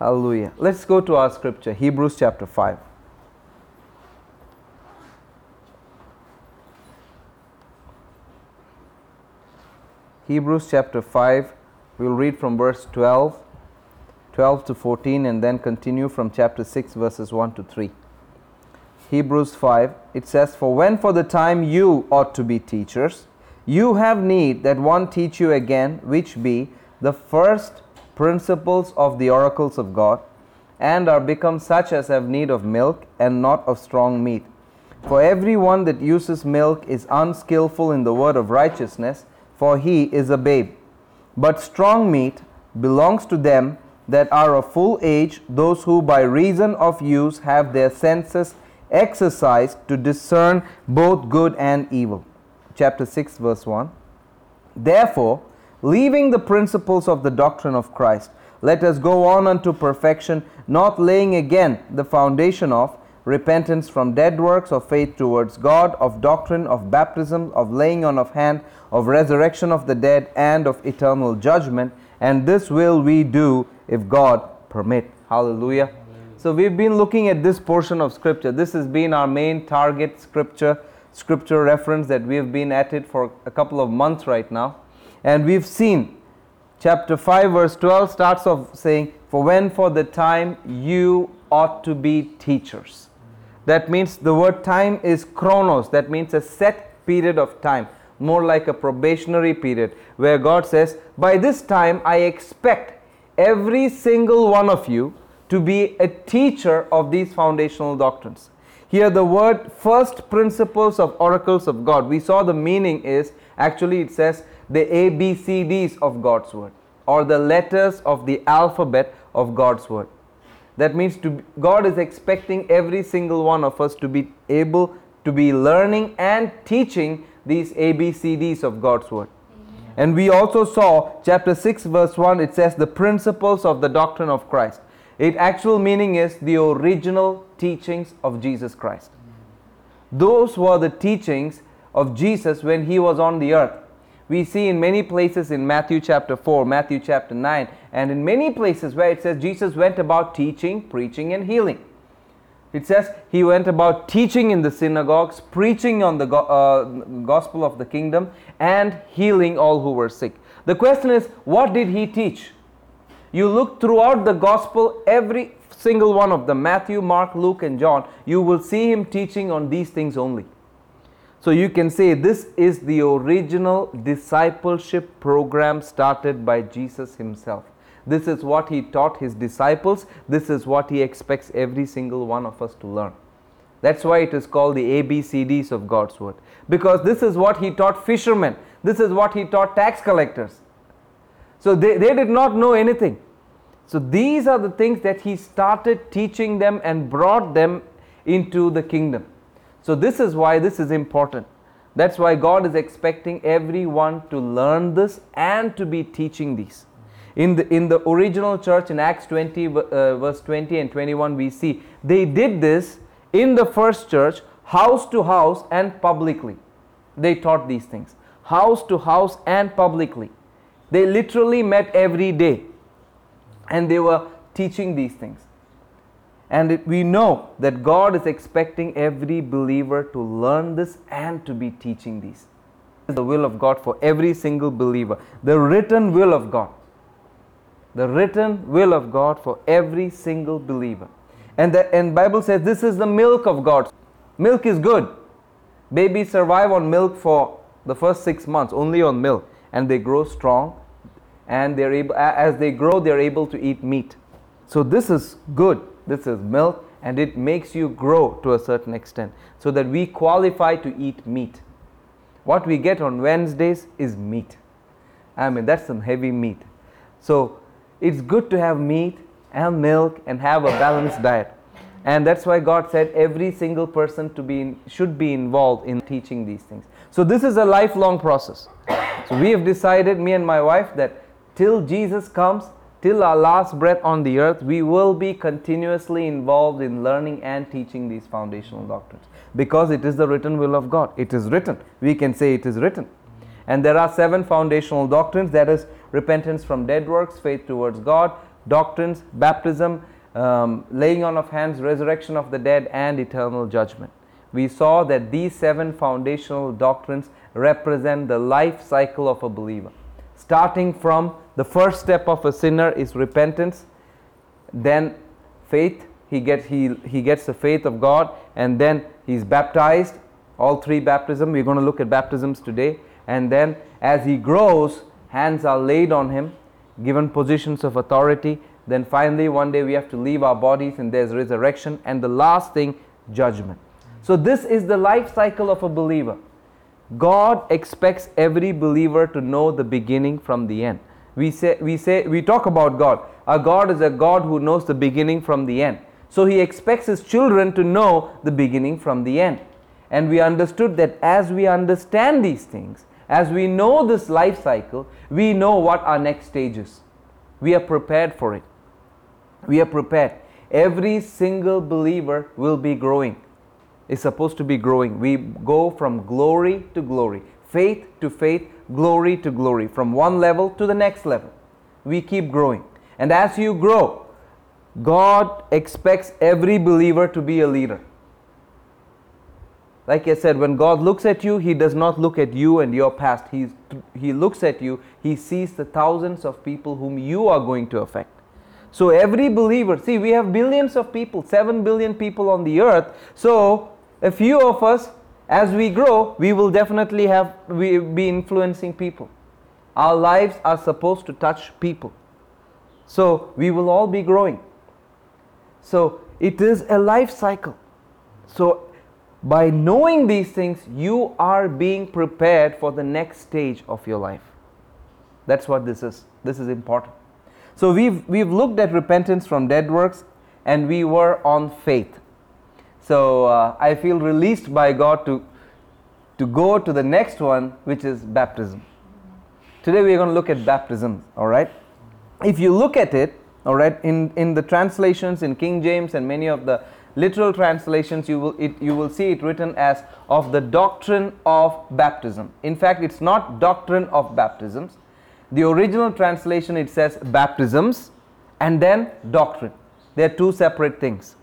Hallelujah. Let's go to our scripture, Hebrews chapter 5. Hebrews chapter 5, we'll read from verse 12, 12 to 14, and then continue from chapter 6, verses 1 to 3. Hebrews 5, it says, For when for the time you ought to be teachers, you have need that one teach you again, which be the first principles of the oracles of God, and are become such as have need of milk and not of strong meat. For every one that uses milk is unskillful in the word of righteousness, for he is a babe. But strong meat belongs to them that are of full age, those who by reason of use have their senses exercised to discern both good and evil. Chapter 6, verse 1. Therefore, leaving the principles of the doctrine of Christ, let us go on unto perfection, not laying again the foundation of repentance from dead works, of faith towards God, of doctrine, of baptism, of laying on of hand, of resurrection of the dead, and of eternal judgment. And this will we do if God permit. Hallelujah. So we've been looking at this portion of scripture. This has been our main target scripture, scripture reference that we have been at it for a couple of months right now. And we've seen chapter 5 verse 12 starts off saying, "For when for the time you ought to be teachers." That means the word time is chronos. That means a set period of time, more like a probationary period where God says, "By this time I expect every single one of you to be a teacher of these foundational doctrines. Here, the word first principles of oracles of God, we saw the meaning is actually it says the ABCDs of God's word or the letters of the alphabet of God's word. That means to, God is expecting every single one of us to be able to be learning and teaching these ABCDs of God's word. And we also saw chapter 6, verse 1, it says the principles of the doctrine of Christ. Its actual meaning is the original teachings of Jesus Christ. Those were the teachings of Jesus when he was on the earth. We see in many places in Matthew chapter 4, Matthew chapter 9, and in many places where it says Jesus went about teaching, preaching, and healing. It says he went about teaching in the synagogues, preaching on the go- uh, gospel of the kingdom, and healing all who were sick. The question is, what did he teach? You look throughout the gospel, every single one of them Matthew, Mark, Luke, and John you will see him teaching on these things only. So you can say this is the original discipleship program started by Jesus himself. This is what he taught his disciples. This is what he expects every single one of us to learn. That's why it is called the ABCDs of God's Word. Because this is what he taught fishermen. This is what he taught tax collectors. So they, they did not know anything. So these are the things that he started teaching them and brought them into the kingdom. So this is why this is important. That's why God is expecting everyone to learn this and to be teaching these. In the, in the original church in Acts 20, uh, verse 20 and 21, we see they did this in the first church, house to house and publicly. They taught these things, house to house and publicly. They literally met every day and they were teaching these things. And we know that God is expecting every believer to learn this and to be teaching these. This is the will of God for every single believer. The written will of God. The written will of God for every single believer. And the and Bible says this is the milk of God. Milk is good. Babies survive on milk for the first six months, only on milk, and they grow strong. And they're able, as they grow, they're able to eat meat. So this is good. This is milk, and it makes you grow to a certain extent, so that we qualify to eat meat. What we get on Wednesdays is meat. I mean, that's some heavy meat. So it's good to have meat and milk and have a balanced diet. And that's why God said every single person to be in, should be involved in teaching these things. So this is a lifelong process. So we have decided, me and my wife, that till Jesus comes, till our last breath on the earth, we will be continuously involved in learning and teaching these foundational doctrines because it is the written will of God. It is written. We can say it is written. And there are seven foundational doctrines that is repentance from dead works, faith towards God, doctrines baptism, um, laying on of hands, resurrection of the dead, and eternal judgment. We saw that these seven foundational doctrines represent the life cycle of a believer. Starting from the first step of a sinner is repentance, then faith, he gets, he, he gets the faith of God, and then he's baptized. All three baptism, we're going to look at baptisms today. And then as he grows, hands are laid on him, given positions of authority. Then finally, one day we have to leave our bodies, and there's resurrection. And the last thing, judgment. So, this is the life cycle of a believer. God expects every believer to know the beginning from the end. We say, we say, we talk about God. Our God is a God who knows the beginning from the end. So he expects his children to know the beginning from the end. And we understood that as we understand these things, as we know this life cycle, we know what our next stage is. We are prepared for it. We are prepared. Every single believer will be growing is supposed to be growing. We go from glory to glory, faith to faith, glory to glory, from one level to the next level. We keep growing. And as you grow, God expects every believer to be a leader. Like I said, when God looks at you, He does not look at you and your past. He's, he looks at you, He sees the thousands of people whom you are going to affect. So every believer, see, we have billions of people, 7 billion people on the earth. So a few of us, as we grow, we will definitely have we be influencing people. Our lives are supposed to touch people. So we will all be growing. So it is a life cycle. So by knowing these things, you are being prepared for the next stage of your life. That's what this is. This is important. So we've we've looked at repentance from dead works and we were on faith. So uh, I feel released by God to, to go to the next one, which is baptism. Today we're going to look at baptism, all right? If you look at it, all right, in, in the translations in King James and many of the literal translations, you will, it, you will see it written as of the doctrine of baptism. In fact, it's not doctrine of baptisms. The original translation, it says baptisms and then doctrine. They're two separate things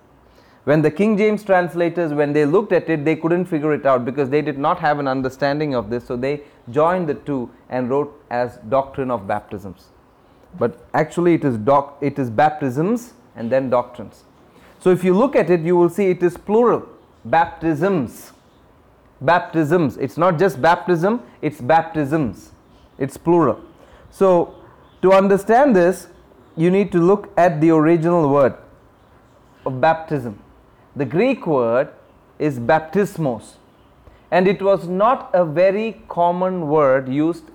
when the king james translators when they looked at it they couldn't figure it out because they did not have an understanding of this. So they joined the two and wrote as doctrine of baptisms. But actually it is doc it is baptisms and then doctrines. So if you look at it you will see it is plural. Baptisms. Baptisms. It's not just baptism it's baptisms. It's plural. So to understand this you need to look at the original word of baptism the Greek word is baptismos, and it was not a very common word used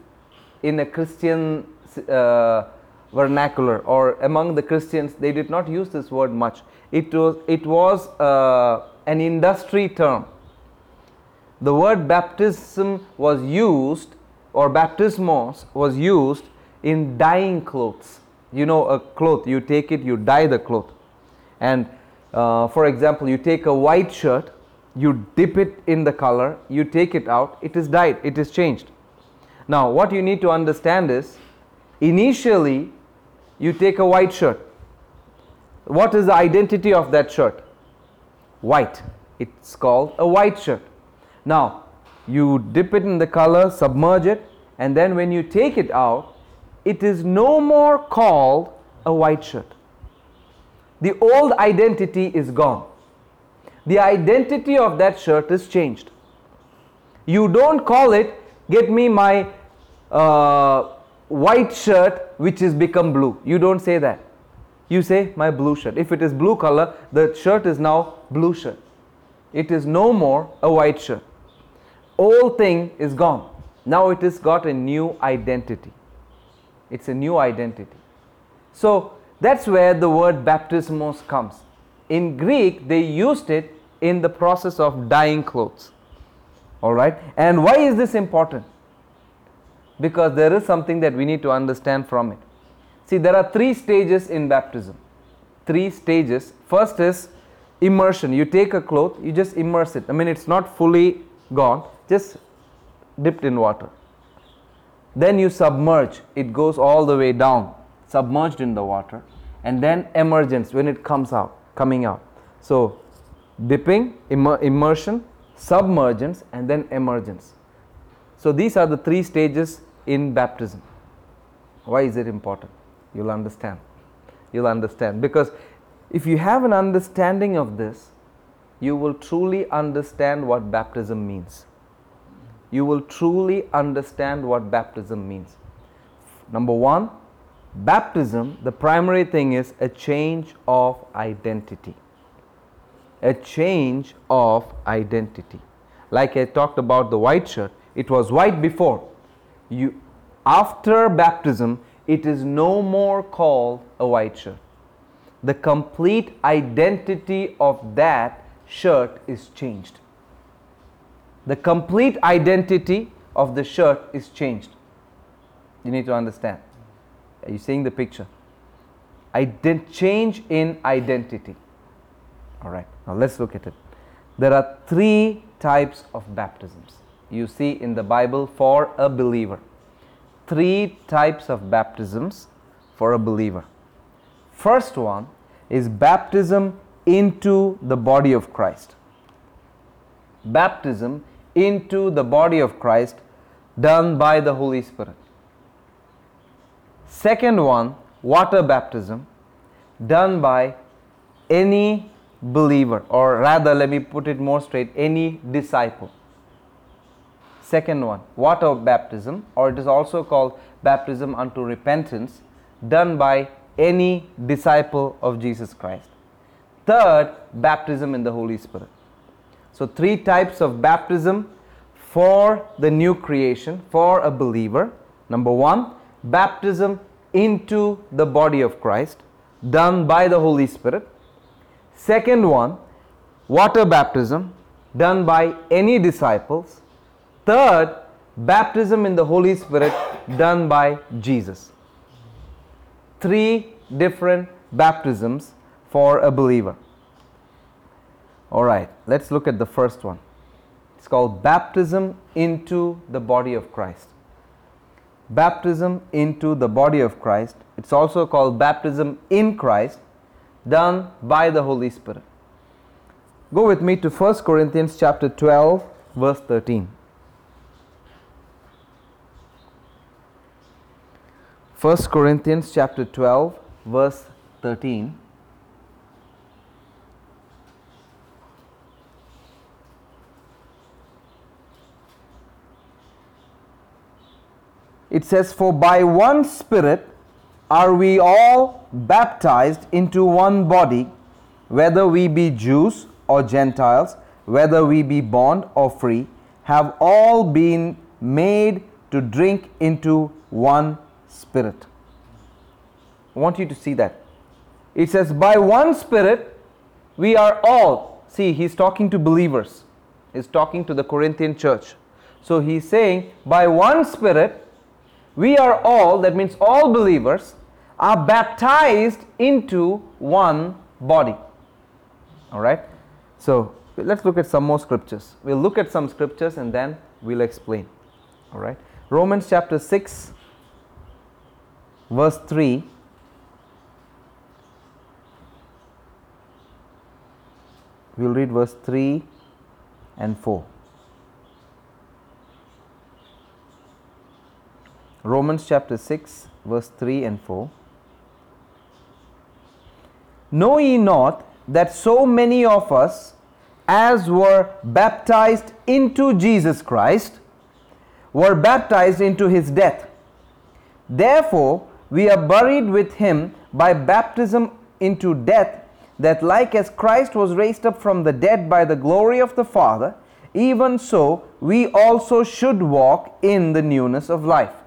in a Christian uh, vernacular or among the Christians. They did not use this word much. It was it was uh, an industry term. The word baptism was used, or baptismos was used in dyeing clothes. You know, a cloth, you take it, you dye the cloth. And uh, for example, you take a white shirt, you dip it in the color, you take it out, it is dyed, it is changed. Now, what you need to understand is initially you take a white shirt. What is the identity of that shirt? White. It's called a white shirt. Now, you dip it in the color, submerge it, and then when you take it out, it is no more called a white shirt the old identity is gone. The identity of that shirt is changed. You don't call it, get me my uh, white shirt which has become blue. You don't say that. You say my blue shirt. If it is blue color, the shirt is now blue shirt. It is no more a white shirt. Old thing is gone. Now it has got a new identity. It's a new identity. So that's where the word baptismos comes. In Greek, they used it in the process of dyeing clothes. All right? And why is this important? Because there is something that we need to understand from it. See, there are three stages in baptism. Three stages. First is immersion. You take a cloth, you just immerse it. I mean, it's not fully gone, just dipped in water. Then you submerge, it goes all the way down, submerged in the water and then emergence when it comes out, coming out. So, dipping, immer- immersion, submergence, and then emergence. So, these are the three stages in baptism. Why is it important? You'll understand. You'll understand. Because if you have an understanding of this, you will truly understand what baptism means. You will truly understand what baptism means. Number one, baptism, the primary thing is a change of identity. A change of identity. Like I talked about the white shirt, it was white before. You, after baptism, it is no more called a white shirt. The complete identity of that shirt is changed. The complete identity of the shirt is changed. You need to understand. Are you seeing the picture? Ident- change in identity. All right, now let's look at it. There are three types of baptisms you see in the Bible for a believer. Three types of baptisms for a believer. First one is baptism into the body of Christ. Baptism into the body of Christ done by the Holy Spirit. Second one, water baptism done by any believer, or rather, let me put it more straight, any disciple. Second one, water baptism, or it is also called baptism unto repentance, done by any disciple of Jesus Christ. Third, baptism in the Holy Spirit. So, three types of baptism for the new creation, for a believer. Number one, baptism into the body of Christ, done by the Holy Spirit. Second one, water baptism, done by any disciples. Third, baptism in the Holy Spirit, done by Jesus. Three different baptisms for a believer. All right, let's look at the first one. It's called baptism into the body of Christ. Baptism into the body of Christ. It's also called baptism in Christ, done by the Holy Spirit. Go with me to 1 Corinthians chapter 12, verse 13. 1 Corinthians chapter 12, verse 13. It says, For by one Spirit are we all baptized into one body, whether we be Jews or Gentiles, whether we be bond or free, have all been made to drink into one Spirit. I want you to see that. It says, By one Spirit we are all. See, he's talking to believers, he's talking to the Corinthian church. So he's saying, By one Spirit we are all, that means all believers, are baptized into one body. All right? So let's look at some more scriptures. We'll look at some scriptures and then we'll explain. All right? Romans chapter 6, verse 3. We'll read verse 3 and 4. Romans chapter 6, verse 3 and 4. Know ye not that so many of us, as were baptized into Jesus Christ, were baptized into his death? Therefore, we are buried with him by baptism into death, that like as Christ was raised up from the dead by the glory of the Father, even so we also should walk in the newness of life.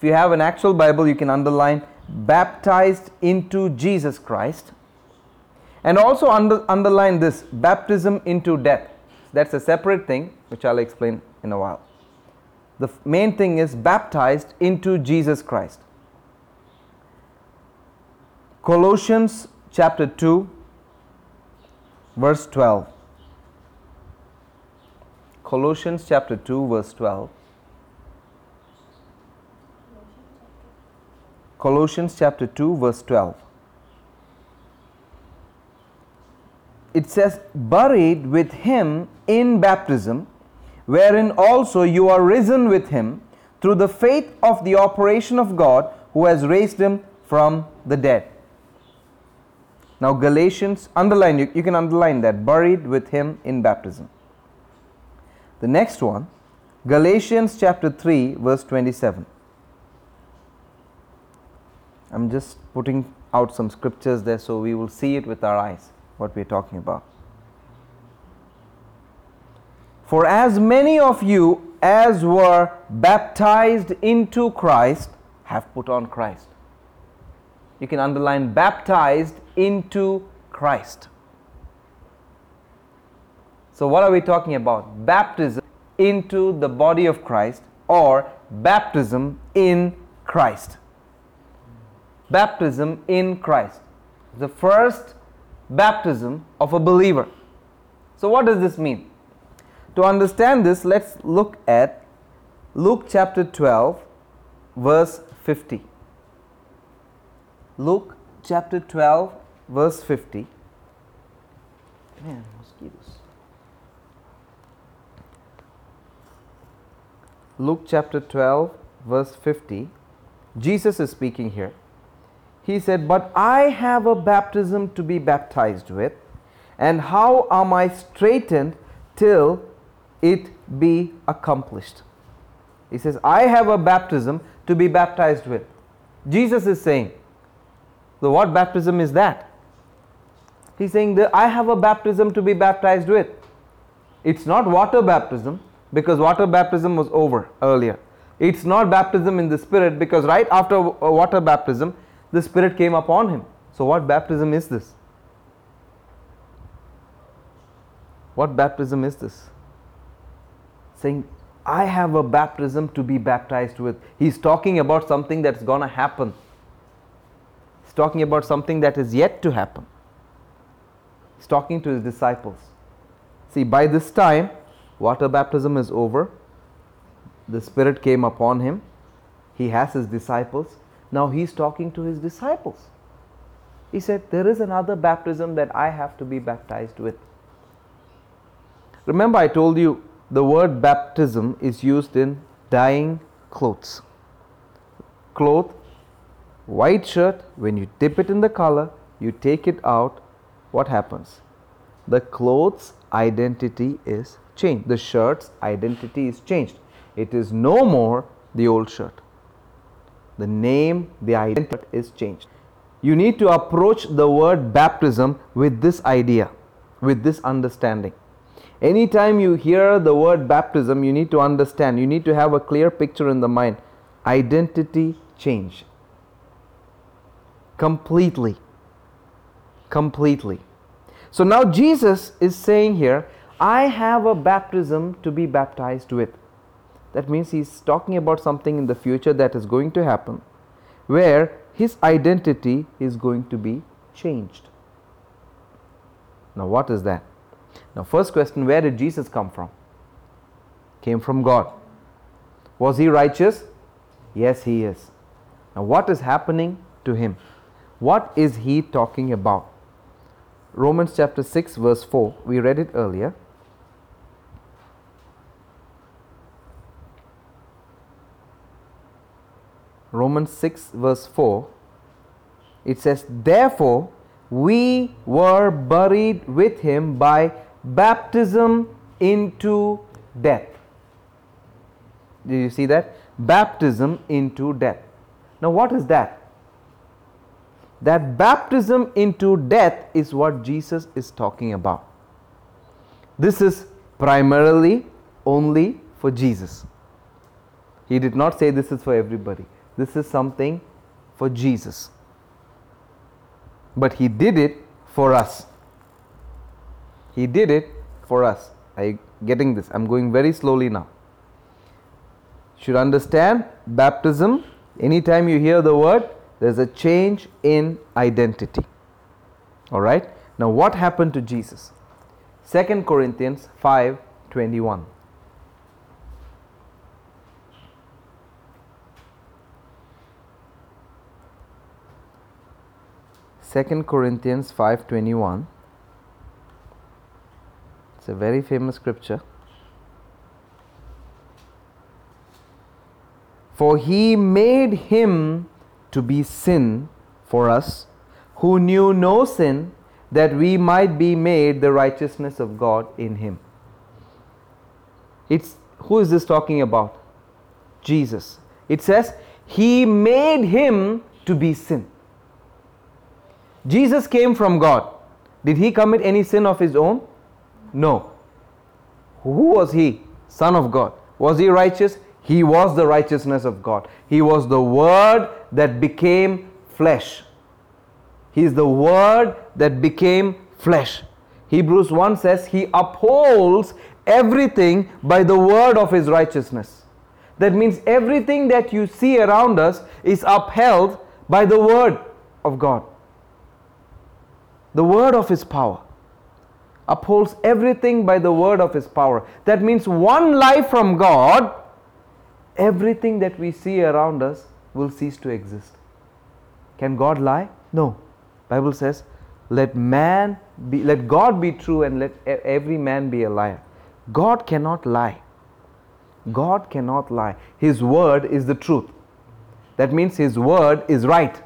If you have an actual Bible, you can underline baptized into Jesus Christ. And also under, underline this baptism into death. That's a separate thing, which I'll explain in a while. The f- main thing is baptized into Jesus Christ. Colossians chapter 2, verse 12. Colossians chapter 2, verse 12. Colossians chapter 2 verse 12. It says, buried with him in baptism, wherein also you are risen with him through the faith of the operation of God who has raised him from the dead. Now, Galatians, underline, you, you can underline that, buried with him in baptism. The next one, Galatians chapter 3, verse 27. I'm just putting out some scriptures there so we will see it with our eyes what we're talking about. For as many of you as were baptized into Christ have put on Christ. You can underline baptized into Christ. So, what are we talking about? Baptism into the body of Christ or baptism in Christ. Baptism in Christ. The first baptism of a believer. So, what does this mean? To understand this, let's look at Luke chapter 12, verse 50. Luke chapter 12, verse 50. Man, mosquitoes. Luke chapter 12, verse 50. Jesus is speaking here. He said, But I have a baptism to be baptized with, and how am I straitened till it be accomplished? He says, I have a baptism to be baptized with. Jesus is saying, so what baptism is that? He's saying that I have a baptism to be baptized with. It's not water baptism because water baptism was over earlier. It's not baptism in the Spirit because right after uh, water baptism, the Spirit came upon him. So, what baptism is this? What baptism is this? Saying, I have a baptism to be baptized with. He's talking about something that's going to happen. He's talking about something that is yet to happen. He's talking to his disciples. See, by this time, water baptism is over. The Spirit came upon him. He has his disciples. Now he's talking to his disciples. He said, There is another baptism that I have to be baptized with. Remember, I told you the word baptism is used in dyeing clothes. Cloth, white shirt, when you dip it in the color, you take it out, what happens? The clothes' identity is changed. The shirt's identity is changed. It is no more the old shirt the name, the identity is changed. You need to approach the word baptism with this idea, with this understanding. Anytime you hear the word baptism, you need to understand, you need to have a clear picture in the mind. Identity change. Completely. Completely. So now Jesus is saying here, I have a baptism to be baptized with. That means he's talking about something in the future that is going to happen where his identity is going to be changed. Now, what is that? Now, first question where did Jesus come from? Came from God. Was he righteous? Yes, he is. Now, what is happening to him? What is he talking about? Romans chapter 6, verse 4, we read it earlier. Romans 6, verse 4, it says, Therefore, we were buried with him by baptism into death. Did you see that? Baptism into death. Now, what is that? That baptism into death is what Jesus is talking about. This is primarily only for Jesus. He did not say this is for everybody. This is something for Jesus. But He did it for us. He did it for us. Are you getting this? I'm going very slowly now. Should understand baptism, anytime you hear the word, there's a change in identity. All right? Now, what happened to Jesus? 2 Corinthians 5 21. 2 Corinthians 5:21 it's a very famous scripture. For he made him to be sin for us, who knew no sin, that we might be made the righteousness of God in him. It's who is this talking about? Jesus. It says, He made him to be sin. Jesus came from God. Did he commit any sin of his own? No. Who was he? Son of God. Was he righteous? He was the righteousness of God. He was the Word that became flesh. He is the Word that became flesh. Hebrews 1 says, He upholds everything by the word of His righteousness. That means everything that you see around us is upheld by the word of God. The word of His power upholds everything by the word of His power. That means one life from God, everything that we see around us will cease to exist. Can God lie? No. Bible says, let man be let God be true and let every man be a liar. God cannot lie. God cannot lie. His word is the truth. That means his word is right.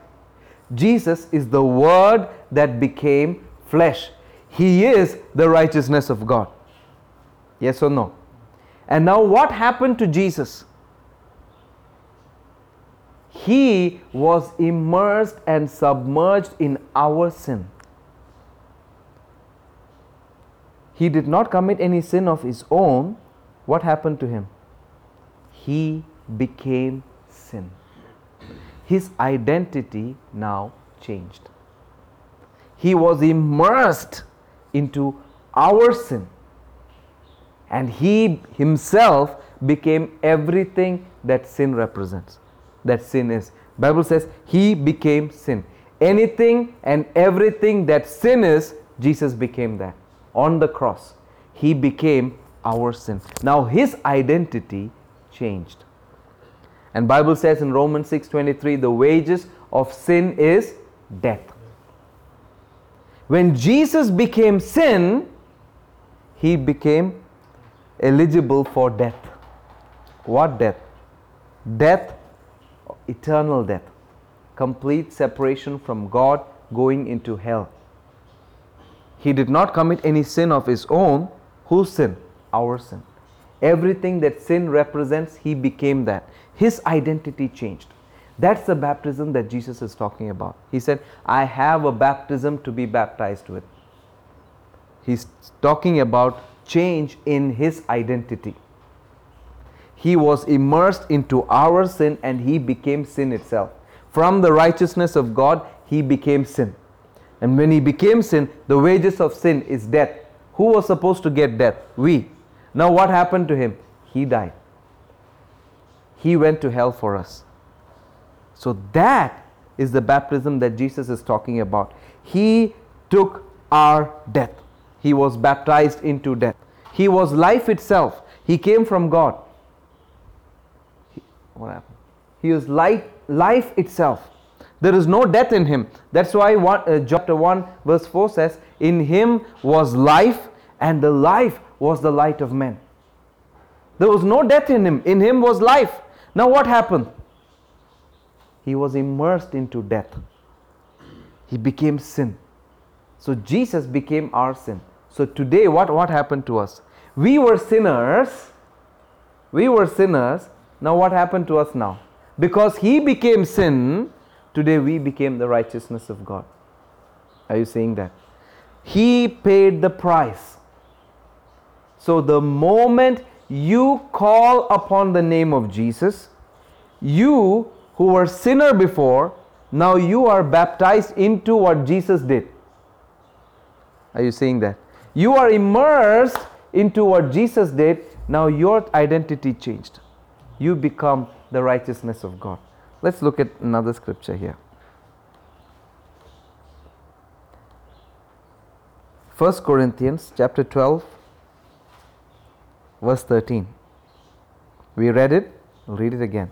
Jesus is the word that became flesh. He is the righteousness of God. Yes or no? And now, what happened to Jesus? He was immersed and submerged in our sin. He did not commit any sin of his own. What happened to him? He became sin. His identity now changed. He was immersed into our sin. And he himself became everything that sin represents that sin is. Bible says he became sin. Anything and everything that sin is, Jesus became that. On the cross, he became our sin. Now his identity changed. And Bible says in Romans 6:23 the wages of sin is death. When Jesus became sin, he became eligible for death. What death? Death eternal death, complete separation from God, going into hell. He did not commit any sin of his own. Whose sin? Our sin. Everything that sin represents, he became that. His identity changed. That's the baptism that Jesus is talking about. He said, I have a baptism to be baptized with. He's talking about change in his identity. He was immersed into our sin and he became sin itself. From the righteousness of God, he became sin. And when he became sin, the wages of sin is death. Who was supposed to get death? We. Now, what happened to him? He died. He went to hell for us. So, that is the baptism that Jesus is talking about. He took our death. He was baptized into death. He was life itself. He came from God what happened? He is life, life itself. There is no death in him. That's why John, uh, chapter 1, verse 4 says, In him was life, and the life was the light of men. There was no death in him. In him was life. Now, what happened? He was immersed into death. He became sin. So, Jesus became our sin. So, today, what, what happened to us? We were sinners. We were sinners now, what happened to us now? Because he became sin, today we became the righteousness of God. Are you saying that? He paid the price. So, the moment you call upon the name of Jesus, you who were sinner before, now you are baptized into what Jesus did. Are you saying that? You are immersed into what Jesus did, now your identity changed you become the righteousness of God. Let's look at another scripture here. 1 Corinthians chapter 12 verse 13. We read it, we'll read it again.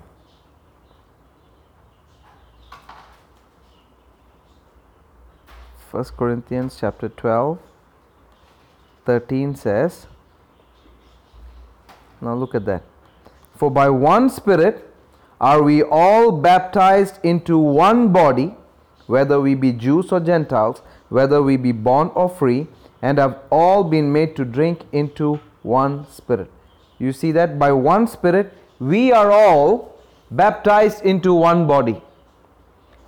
First Corinthians chapter 12 13 says, now look at that. For by one Spirit are we all baptized into one body, whether we be Jews or Gentiles, whether we be bond or free, and have all been made to drink into one Spirit. You see that? By one Spirit, we are all baptized into one body.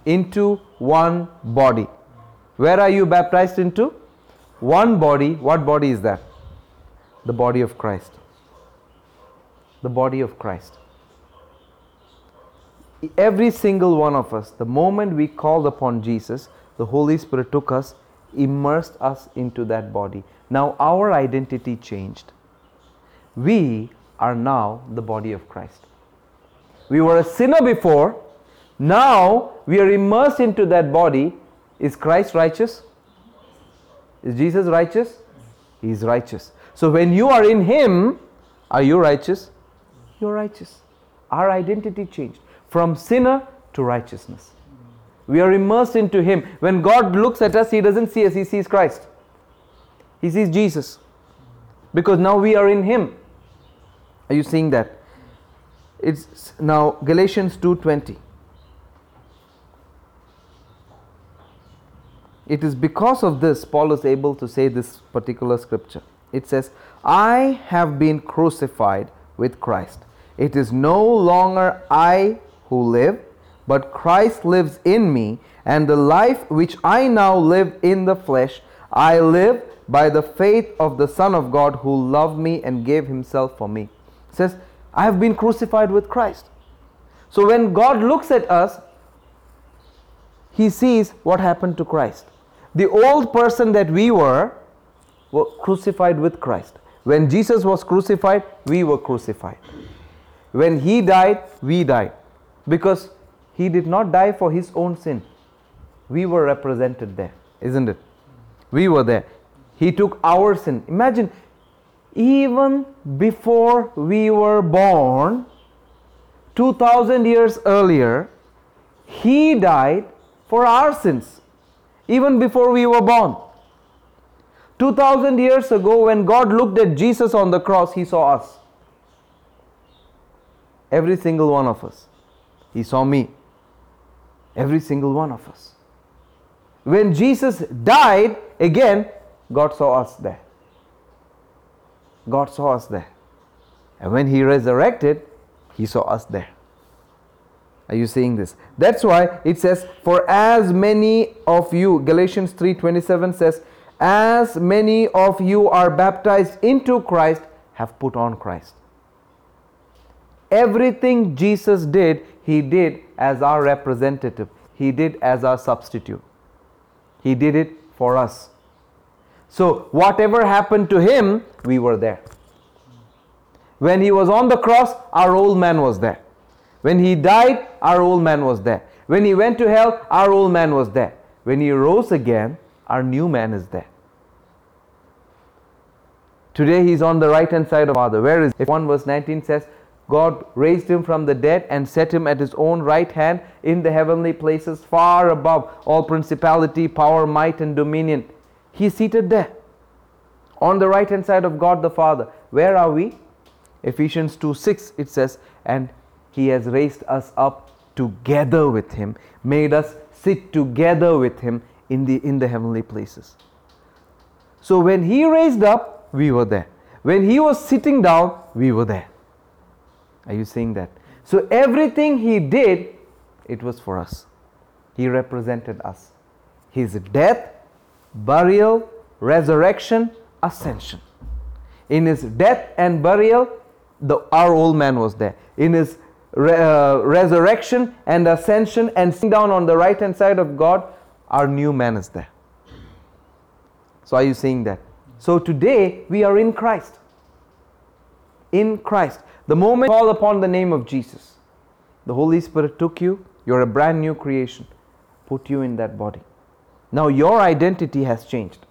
Into one body. Where are you baptized into? One body. What body is that? The body of Christ. The body of Christ. Every single one of us, the moment we called upon Jesus, the Holy Spirit took us, immersed us into that body. Now our identity changed. We are now the body of Christ. We were a sinner before, now we are immersed into that body. Is Christ righteous? Is Jesus righteous? He is righteous. So when you are in Him, are you righteous? You're righteous. Our identity changed from sinner to righteousness. We are immersed into Him. When God looks at us, He doesn't see us, He sees Christ. He sees Jesus. Because now we are in Him. Are you seeing that? It's now Galatians 2:20. It is because of this Paul is able to say this particular scripture. It says, I have been crucified with Christ. It is no longer I who live, but Christ lives in me, and the life which I now live in the flesh, I live by the faith of the Son of God who loved me and gave himself for me. Says, I have been crucified with Christ. So when God looks at us, he sees what happened to Christ. The old person that we were were crucified with Christ. When Jesus was crucified, we were crucified. When he died, we died. Because he did not die for his own sin. We were represented there, isn't it? We were there. He took our sin. Imagine, even before we were born, 2000 years earlier, he died for our sins, even before we were born. 2000 years ago, when God looked at Jesus on the cross, he saw us. Every single one of us. He saw me. Every single one of us. When Jesus died, again, God saw us there. God saw us there. And when He resurrected, He saw us there. Are you seeing this? That's why it says, For as many of you, Galatians 3:27 says, As many of you are baptized into Christ, have put on Christ. Everything Jesus did, He did as our representative, He did as our substitute. He did it for us. So, whatever happened to Him, we were there. When He was on the cross, our old man was there. When He died, our old man was there. When He went to hell, our old man was there. When He rose again, our new man is there. Today He's on the right hand side of Father. Where is if 1 verse 19 says, God raised him from the dead and set him at his own right hand in the heavenly places, far above all principality, power, might, and dominion. He is seated there on the right hand side of God the Father. Where are we? Ephesians 2 6 it says, And he has raised us up together with him, made us sit together with him in the, in the heavenly places. So when he raised up, we were there. When he was sitting down, we were there. Are you seeing that? So everything he did, it was for us. He represented us. His death, burial, resurrection, ascension. In his death and burial, the, our old man was there. In his re, uh, resurrection and ascension and sitting down on the right hand side of God, our new man is there. So, are you seeing that? So, today we are in Christ. In Christ. The moment you call upon the name of Jesus, the Holy Spirit took you, you're a brand new creation, put you in that body. Now your identity has changed.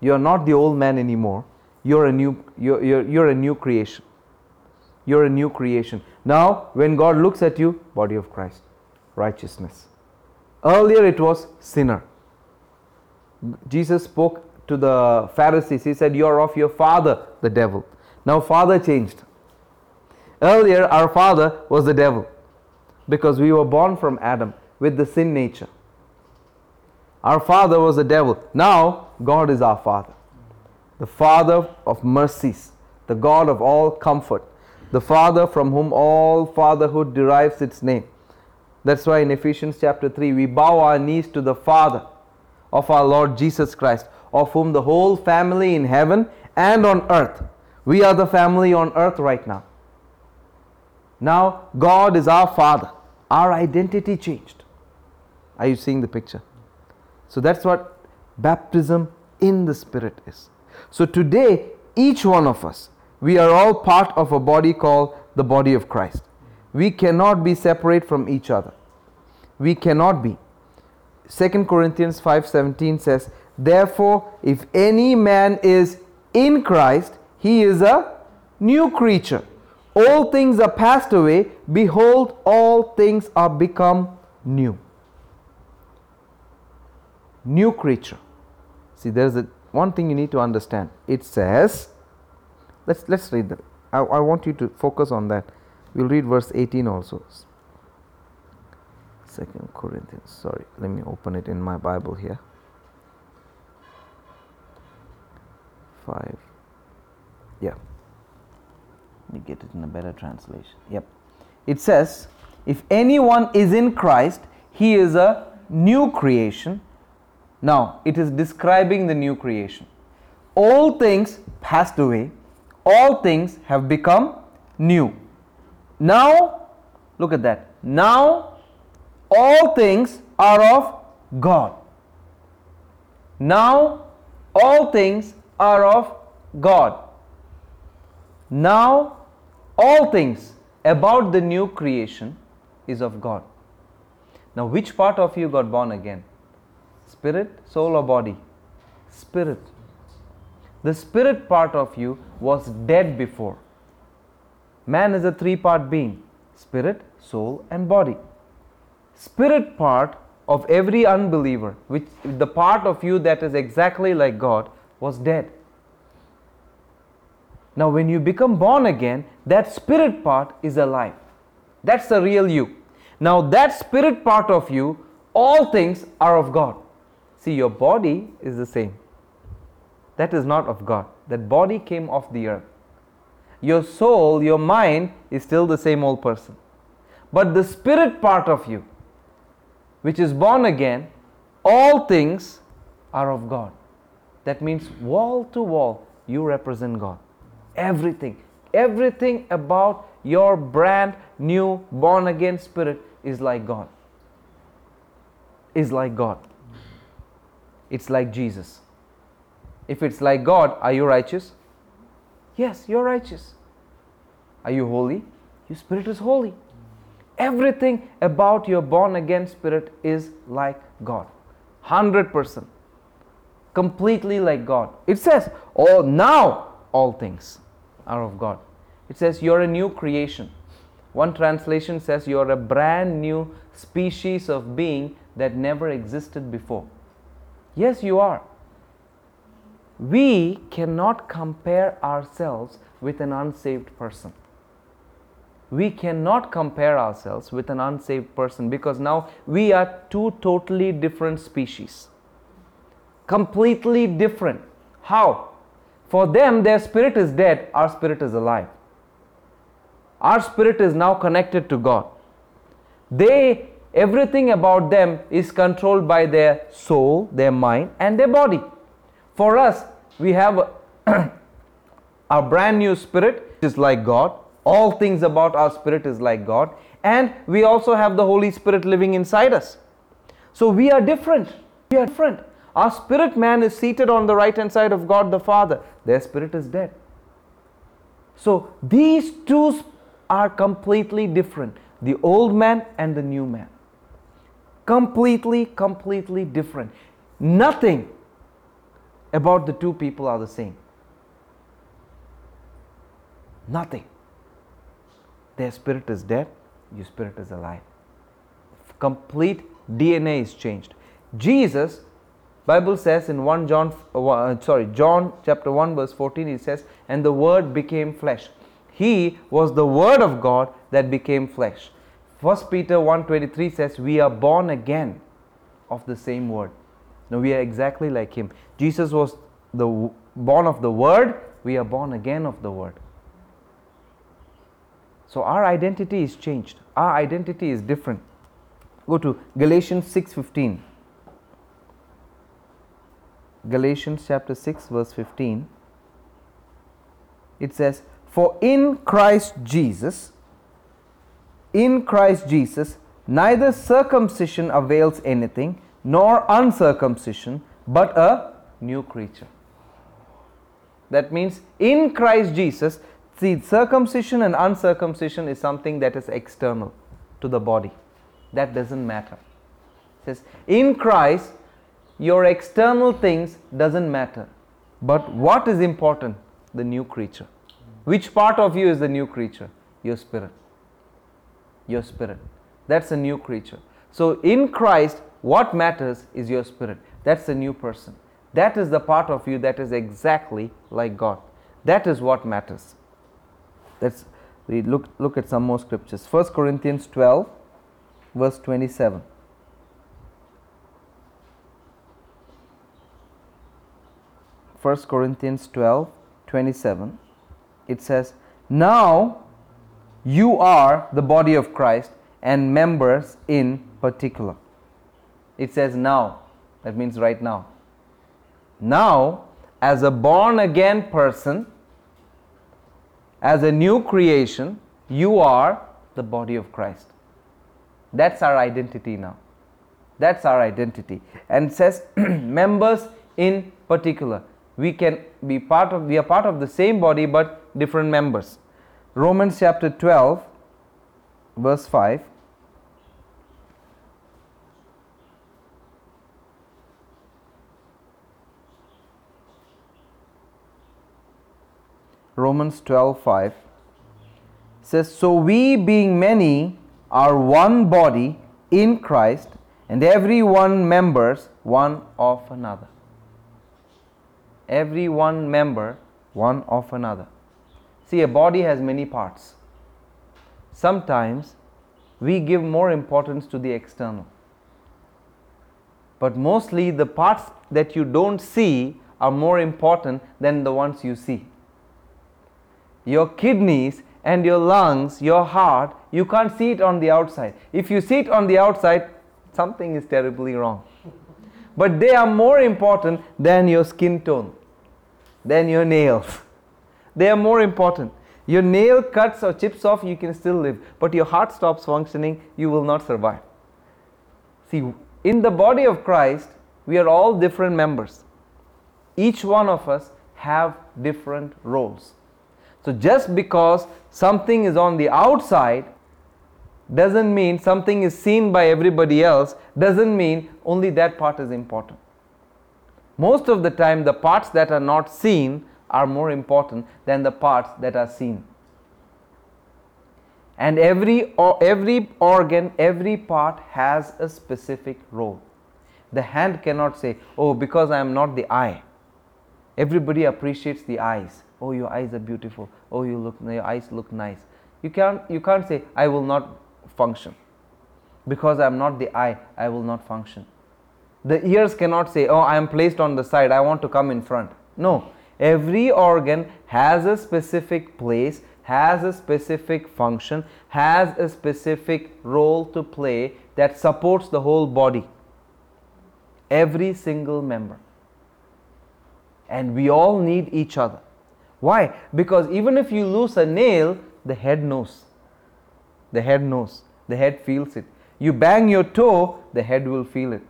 You're not the old man anymore. You're a new you're, you're, you're a new creation. You're a new creation. Now when God looks at you, body of Christ, righteousness. Earlier it was sinner. Jesus spoke to the Pharisees, he said, You're of your father, the devil. Now, father changed. Earlier, our father was the devil because we were born from Adam with the sin nature. Our father was the devil. Now, God is our father. The father of mercies, the God of all comfort, the father from whom all fatherhood derives its name. That's why in Ephesians chapter 3, we bow our knees to the Father of our Lord Jesus Christ, of whom the whole family in heaven and on earth. We are the family on earth right now. Now, God is our Father. Our identity changed. Are you seeing the picture? So, that's what baptism in the Spirit is. So, today, each one of us, we are all part of a body called the body of Christ. We cannot be separate from each other. We cannot be. 2 Corinthians 5:17 says, "Therefore, if any man is in Christ, he is a new creature. All things are passed away; behold, all things are become new." New creature. See, there's a one thing you need to understand. It says, let's let's read that. I, I want you to focus on that. We'll read verse 18 also. Second Corinthians. Sorry, let me open it in my Bible here. 5. Yeah. Let me get it in a better translation. Yep. It says, If anyone is in Christ, he is a new creation. Now, it is describing the new creation. All things passed away, all things have become new. Now, look at that. Now, all things are of God. Now, all things are of God. Now, all things about the new creation is of God. Now, which part of you got born again? Spirit, soul, or body? Spirit. The spirit part of you was dead before. Man is a three part being spirit, soul, and body spirit part of every unbeliever, which the part of you that is exactly like God, was dead. Now, when you become born again, that spirit part is alive. That's the real you. Now, that spirit part of you, all things are of God. See, your body is the same. That is not of God. That body came off the earth. Your soul, your mind is still the same old person. But the spirit part of you, which is born again, all things are of God. That means wall to wall, you represent God. Everything, everything about your brand new born again spirit is like God. Is like God. It's like Jesus. If it's like God, are you righteous? Yes, you're righteous. Are you holy? Your spirit is holy. Everything about your born again spirit is like God. 100%. Completely like God. It says, Oh, now all things are of God. It says, You're a new creation. One translation says, You're a brand new species of being that never existed before. Yes, you are. We cannot compare ourselves with an unsaved person we cannot compare ourselves with an unsaved person because now we are two totally different species. Completely different. How? For them, their spirit is dead, our spirit is alive. Our spirit is now connected to God. They, everything about them is controlled by their soul, their mind, and their body. For us, we have a brand new spirit, is like God all things about our spirit is like God, and we also have the Holy Spirit living inside us. So we are different. We are different. Our spirit man is seated on the right hand side of God the Father, their spirit is dead. So these two are completely different the old man and the new man. Completely, completely different. Nothing about the two people are the same. Nothing. Their spirit is dead, your spirit is alive. Complete DNA is changed. Jesus Bible says in 1 John uh, sorry John chapter 1 verse 14 he says and the word became flesh. He was the word of God that became flesh. 1 Peter 1:23 says we are born again of the same word. Now we are exactly like him. Jesus was the born of the word, we are born again of the word. So our identity is changed. Our identity is different. Go to Galatians 6:15. Galatians chapter 6 verse 15. It says, "For in Christ Jesus, in Christ Jesus, neither circumcision avails anything, nor uncircumcision, but a new creature." That means in Christ Jesus, see, circumcision and uncircumcision is something that is external to the body. That doesn't matter. It says, in Christ, your external things doesn't matter. But what is important? The new creature. Which part of you is the new creature? Your spirit. Your spirit. That's a new creature. So in Christ, what matters is your spirit. That's a new person. That is the part of you that is exactly like God. That is what matters. Let's read, look, look at some more scriptures. 1 Corinthians 12, verse 27. First Corinthians 12, 27. It says, Now you are the body of Christ and members in particular. It says now. That means right now. Now, as a born again person, as a new creation, you are the body of Christ. That's our identity now. That's our identity. And says members in particular. We can be part of we are part of the same body but different members. Romans chapter 12 verse 5 Romans 12:5 says so we being many are one body in Christ and every one members one of another. Every one member one of another see a body has many parts sometimes we give more importance to the external but mostly the parts that you don't see are more important than the ones you see your kidneys and your lungs, your heart, you can't see it on the outside. If you see it on the outside, something is terribly wrong. But they are more important than your skin tone, than your nails. They are more important. Your nail cuts or chips off, you can still live. But your heart stops functioning, you will not survive. See, in the body of Christ, we are all different members. Each one of us have different roles. So just because something is on the outside doesn't mean something is seen by everybody else, doesn't mean only that part is important. Most of the time, the parts that are not seen are more important than the parts that are seen. And every, or, every organ, every part has a specific role. The hand cannot say, Oh, because I am not the eye. Everybody appreciates the eyes. Oh your eyes are beautiful. Oh you look your eyes look nice. You can't you can't say i will not function. Because i am not the eye i will not function. The ears cannot say oh i am placed on the side. I want to come in front. No every organ has a specific place has a specific function has a specific role to play that supports the whole body every single member and we all need each other why? Because even if you lose a nail, the head knows. The head knows. The head feels it. You bang your toe, the head will feel it.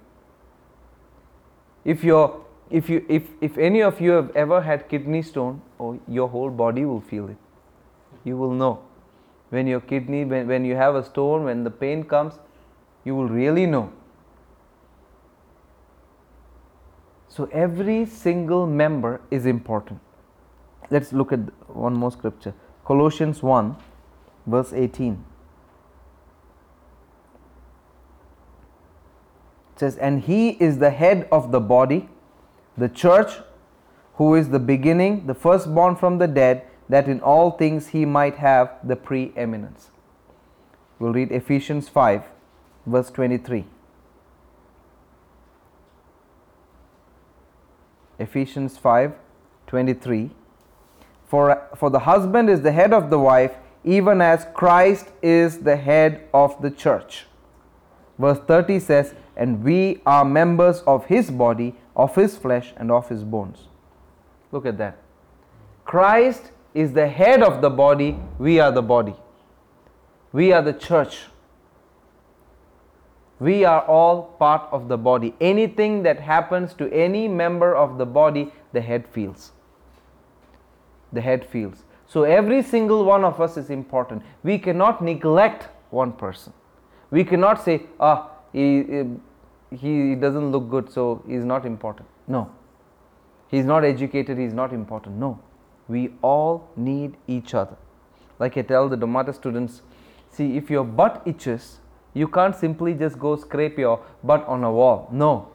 If you're if you if, if any of you have ever had kidney stone, oh, your whole body will feel it. You will know. When your kidney, when, when you have a stone, when the pain comes, you will really know. So every single member is important let's look at one more scripture Colossians 1, verse 18. It says, And he is the head of the body, the church, who is the beginning, the firstborn from the dead, that in all things he might have the preeminence. We'll read Ephesians 5, verse 23. Ephesians 5 23. For, for the husband is the head of the wife, even as Christ is the head of the church. Verse 30 says, And we are members of his body, of his flesh, and of his bones. Look at that. Christ is the head of the body, we are the body. We are the church. We are all part of the body. Anything that happens to any member of the body, the head feels. The head feels. So every single one of us is important. We cannot neglect one person. We cannot say, ah, he, he doesn't look good, so he's not important. No. He's not educated, he's not important. No. We all need each other. Like I tell the Domata students, see, if your butt itches, you can't simply just go scrape your butt on a wall. No.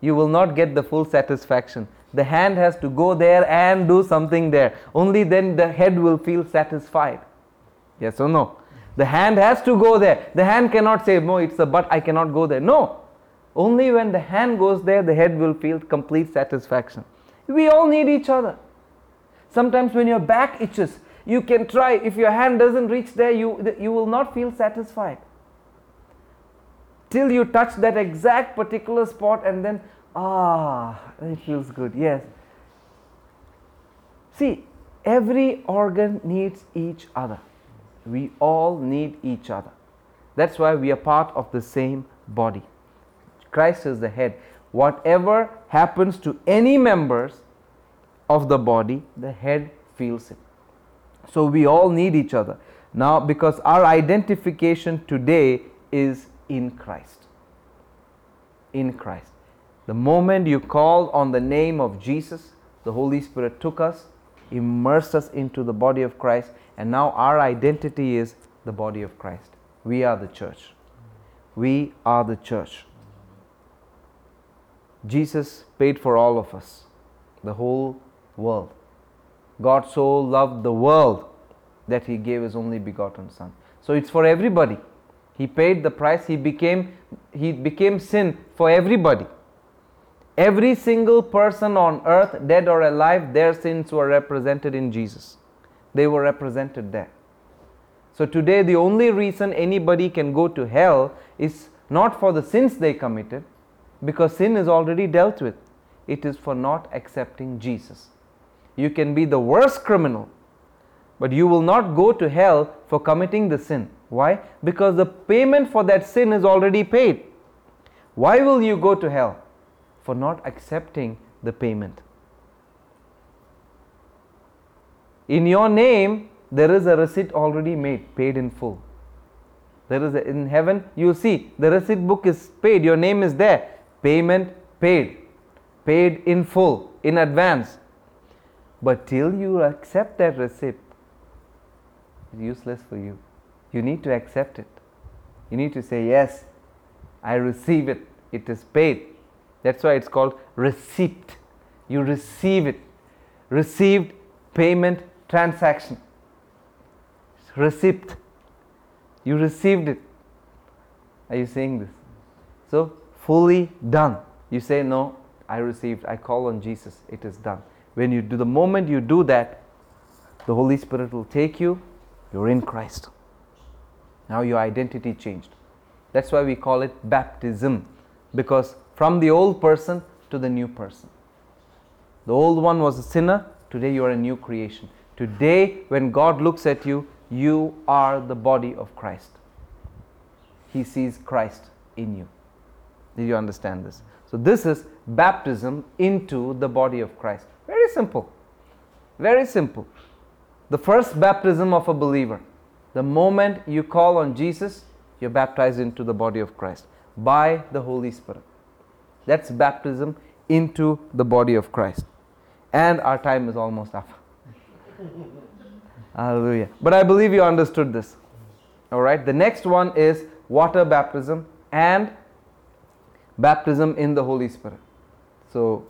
You will not get the full satisfaction. The hand has to go there and do something there. Only then the head will feel satisfied. Yes or no? The hand has to go there. The hand cannot say, No, it's the butt, I cannot go there. No. Only when the hand goes there, the head will feel complete satisfaction. We all need each other. Sometimes when your back itches, you can try. If your hand doesn't reach there, you, you will not feel satisfied till you touch that exact particular spot and then ah it feels good yes see every organ needs each other we all need each other. That's why we are part of the same body. Christ is the head. Whatever happens to any members of the body the head feels it. So we all need each other. Now because our identification today is in Christ. In Christ. The moment you called on the name of Jesus, the Holy Spirit took us, immersed us into the body of Christ, and now our identity is the body of Christ. We are the church. We are the church. Jesus paid for all of us, the whole world. God so loved the world that he gave his only begotten Son. So it's for everybody. He paid the price. He became, he became sin for everybody. Every single person on earth, dead or alive, their sins were represented in Jesus. They were represented there. So today, the only reason anybody can go to hell is not for the sins they committed, because sin is already dealt with. It is for not accepting Jesus. You can be the worst criminal, but you will not go to hell for committing the sin. Why? Because the payment for that sin is already paid. Why will you go to hell? For not accepting the payment. In your name, there is a receipt already made, paid in full. There is a, in heaven, you see the receipt book is paid, your name is there, payment paid, paid in full, in advance. But till you accept that receipt, it's useless for you. You need to accept it. You need to say, Yes, I receive it. It is paid. That's why it's called receipt. You receive it. Received payment transaction. Receipt. You received it. Are you saying this? So, fully done. You say, No, I received. I call on Jesus. It is done. When you do, the moment you do that, the Holy Spirit will take you. You're in Christ. Now your identity changed. That's why we call it baptism because from the old person to the new person. The old one was a sinner, today you are a new creation. Today, when God looks at you, you are the body of Christ. He sees Christ in you. Did you understand this? So, this is baptism into the body of Christ. Very simple. Very simple. The first baptism of a believer the moment you call on Jesus, you're baptized into the body of Christ by the Holy Spirit. That's baptism into the body of Christ. And our time is almost up. Hallelujah. But I believe you understood this. All right. The next one is water baptism and baptism in the Holy Spirit. So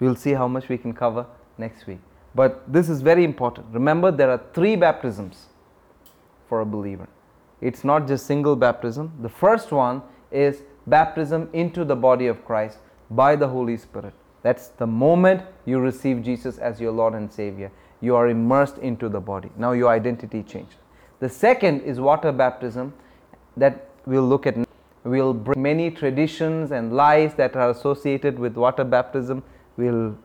we'll see how much we can cover next week. But this is very important. Remember, there are three baptisms for a believer. It's not just single baptism. The first one is baptism into the body of Christ by the Holy Spirit. That's the moment you receive Jesus as your Lord and Savior. You are immersed into the body. Now your identity changed. The second is water baptism that we'll look at. We'll bring many traditions and lies that are associated with water baptism. We'll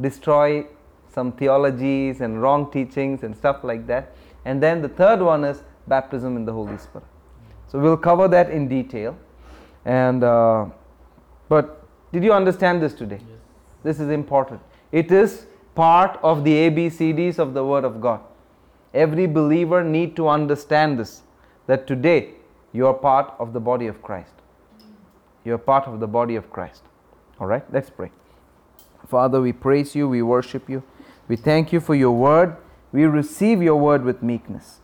destroy some theologies and wrong teachings and stuff like that. And then the third one is baptism in the Holy Spirit. So we'll cover that in detail. And uh, but did you understand this today? Yes. This is important. It is part of the ABCDs of the Word of God. Every believer need to understand this that today you are part of the body of Christ. You are part of the body of Christ. All right, let's pray. Father, we praise you, we worship you. We thank you for your word. We receive your word with meekness.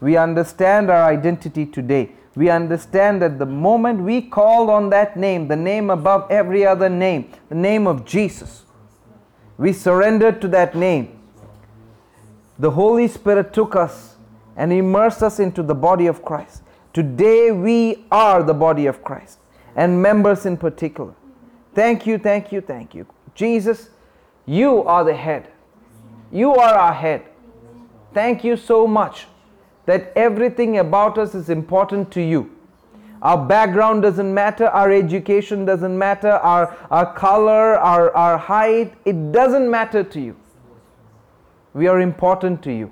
We understand our identity today. We understand that the moment we called on that name, the name above every other name, the name of Jesus, we surrendered to that name. The Holy Spirit took us and immersed us into the body of Christ. Today we are the body of Christ and members in particular. Thank you, thank you, thank you. Jesus, you are the head. You are our head. Thank you so much that everything about us is important to you. Our background doesn't matter, our education doesn't matter, our, our color, our, our height, it doesn't matter to you. We are important to you.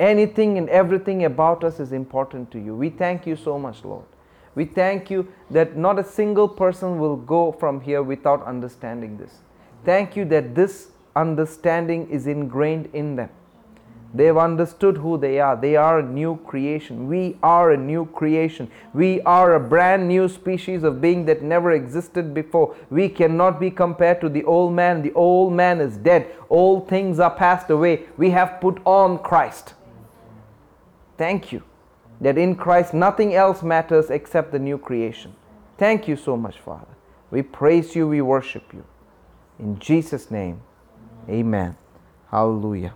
Anything and everything about us is important to you. We thank you so much, Lord. We thank you that not a single person will go from here without understanding this. Thank you that this understanding is ingrained in them. They've understood who they are. They are a new creation. We are a new creation. We are a brand new species of being that never existed before. We cannot be compared to the old man. The old man is dead. All things are passed away. We have put on Christ. Thank you that in Christ nothing else matters except the new creation. Thank you so much, Father. We praise you, we worship you. In Jesus' name, amen. Hallelujah.